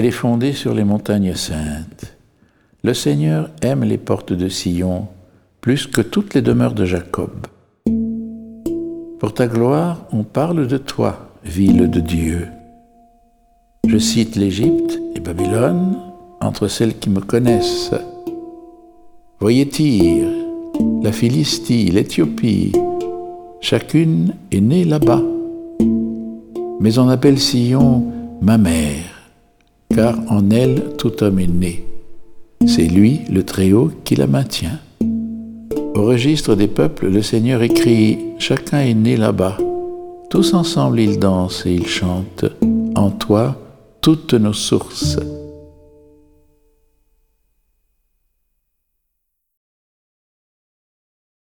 Elle est fondée sur les montagnes saintes. Le Seigneur aime les portes de Sion plus que toutes les demeures de Jacob. Pour ta gloire, on parle de toi, ville de Dieu. Je cite l'Égypte et Babylone entre celles qui me connaissent. Voyez Tyr, la Philistie, l'Éthiopie, chacune est née là-bas. Mais on appelle Sion ma mère, car en elle tout homme est né. C'est lui, le Très-Haut, qui la maintient. Au registre des peuples, le Seigneur écrit Chacun est né là-bas. Tous ensemble ils dansent et ils chantent. En toi, toutes nos sources.